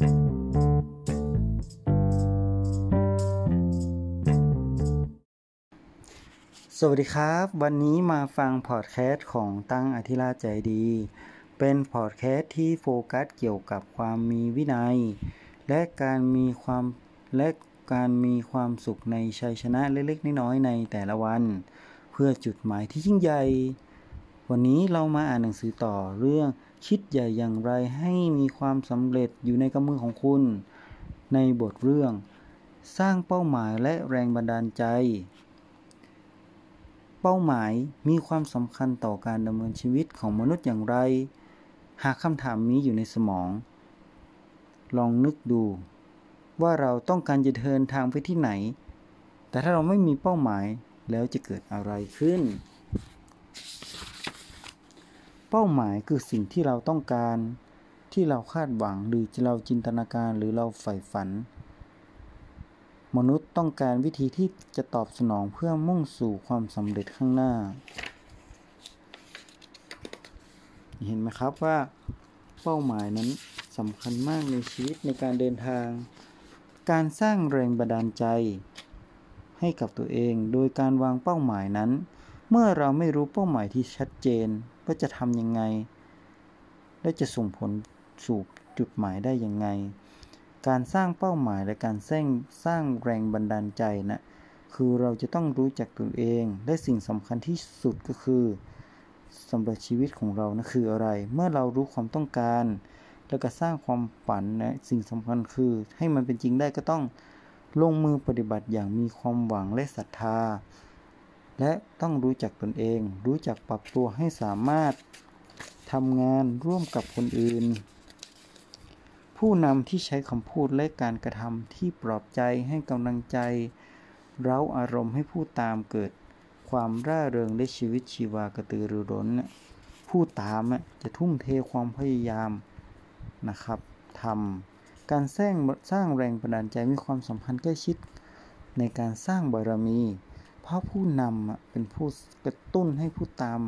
สวัสดีครับ วันนี้มาฟังพอดแคสต์ของตั้งอธิราชใจดี เป็นพอดแคสต์ที่โฟกัสเกี่ยวกับความมีวินัย และการมีความและการมีความสุขในชัยชนะเล็กๆน้อยๆในแต่ละวัน เพื่อจุดหมายที่ยิ่งใหญ่ วันนี้เรามาอ่านหนังสือต่อเรื่อง คิดใหญ่อย่างไรให้มีความสำเร็จอยู่ในกำมือของคุณ ในบทเรื่อง สร้างเป้าหมายและแรงบันดาลใจ เป้าหมายมีความสำคัญต่อการดำเนินชีวิตของมนุษย์อย่างไร หากคำถามนี้อยู่ในสมอง ลองนึกดู ว่าเราต้องการจะเดินทางไปที่ไหน แต่ถ้าเราไม่มีเป้าหมายแล้วจะเกิดอะไรขึ้น เป้าหมายคือสิ่งที่เราต้องการ ที่เราคาดหวังหรือเราจินตนาการหรือเราใฝ่ฝัน มนุษย์ต้องการวิธีที่จะตอบสนองเพื่อมุ่งสู่ความสำเร็จข้างหน้า เห็นไหมครับว่าเป้าหมายนั้นสำคัญมากในชีวิตในการเดินทาง การสร้างแรงบันดาลใจ ให้กับตัวเองโดยการวางเป้าหมายนั้น เมื่อเราไม่รู้เป้าหมายที่ชัดเจน ว่าจะทำยังไง และจะส่งผลสู่จุดหมายได้ยังไง การสร้างเป้าหมายและการสร้างสร้างแรงบันดาลใจนะคือเราจะต้องรู้จักตัวเอง และสิ่งสำคัญที่สุดก็คือสำหรับชีวิตของเรานะคืออะไร เมื่อเรารู้ความต้องการ แล้วก็สร้างความฝันนะสิ่งสำคัญคือ ให้มันเป็นจริงได้ก็ต้องลงมือปฏิบัติอย่างมีความหวังและศรัทธา และต้องรู้จักตนเอง รู้จักปรับตัวให้สามารถทำงานร่วมกับคนอื่น ผู้นำที่ใช้คำพูดและการกระทำที่ปลอบใจให้กำลังใจ เร้าอารมณ์ให้ผู้ตามเกิด ความร่าเริงและชีวิตชีวากระตือรือร้น ผู้ตามจะทุ่มเทความพยายามนะครับทำการสร้างสร้างแรงบันดาลใจมีความสัมพันธ์ใกล้ชิดในการสร้างบารมี ราะผู้นำเป็นผู้กระตุ้นให้ผู้ตาม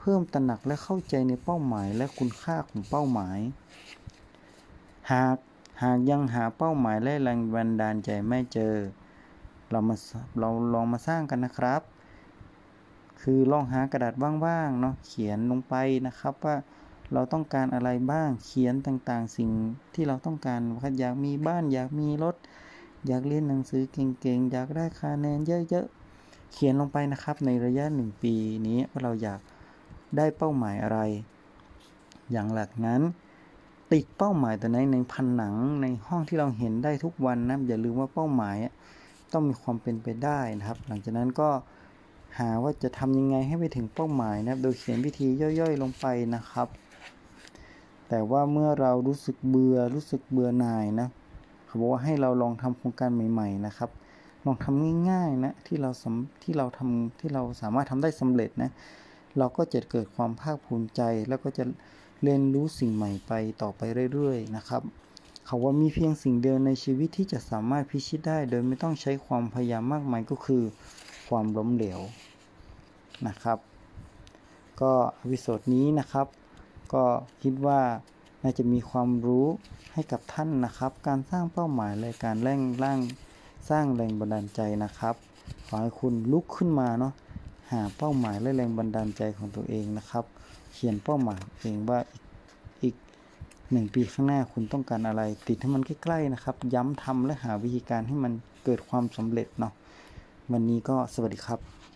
เพิ่มตระหนักและเข้าใจในเป้าหมายและคุณค่าของเป้าหมาย หากหากยังหาเป้าหมายและแรงบันดาลใจไม่เจอ เรามาเราลองมาสร้างกันนะครับ คือลองหากระดาษว่างๆเนาะเขียนลงไปนะครับว่าเราต้องการอะไรบ้างเขียนต่างๆ สิ่งที่เราต้องการว่าอยากมีบ้าน อยากมีรถ อยากเรียนหนังสือเก่งๆ อยากได้คะแนนเยอะๆ เขียนลงไปนะครับในระยะหนึ่งปีนี้ว่าเราอยากได้เป้าหมายอะไร อย่างหลักนั้น ติดเป้าหมายตัวไหนในผนังในห้องที่เราเห็นได้ทุกวันนะอย่าลืมว่าเป้าหมายต้องมีความเป็นไปได้นะครับ หลังจากนั้นก็หาว่าจะทำยังไงให้ไปถึงเป้าหมายนะโดยเขียนวิธีย่อยๆ ลงไปนะครับ แต่ว่าเมื่อเรารู้สึกเบื่อรู้สึกเบื่อหน่ายนะเขาบอกว่าให้เราลองทำโครงการใหม่ ๆ นะครับ ลองทำง่ายๆนะที่เราที่เราทำที่เราสามารถทำได้สำเร็จนะเราก็จะเกิดความภาคภูมิใจ แล้วก็จะเรียนรู้สิ่งใหม่ไปต่อไปเรื่อยๆนะครับเขาว่ามีเพียงสิ่งเดียวในชีวิตที่จะสามารถพิชิตได้ โดยไม่ต้องใช้ความพยายามมากมายก็คือความล้มเหลวนะครับ ก็วิดีโอนี้นะครับ ก็คิดว่าน่าจะมีความรู้ให้กับท่านนะครับ การสร้างเป้าหมายและการแร่งร่าง สร้างแรงบันดาลใจนะครับ ขอให้คุณลุกขึ้นมาเนาะหาเป้าหมายและแรงบันดาลใจของตัวเองนะครับ เขียนเป้าหมายเองว่าอีกหนึ่งปีข้างหน้าคุณต้องการอะไร ติดให้มันใกล้ๆนะครับ ย้ำทำและหาวิธีการให้มันเกิดความสำเร็จเนาะวันนี้ก็สวัสดีครับ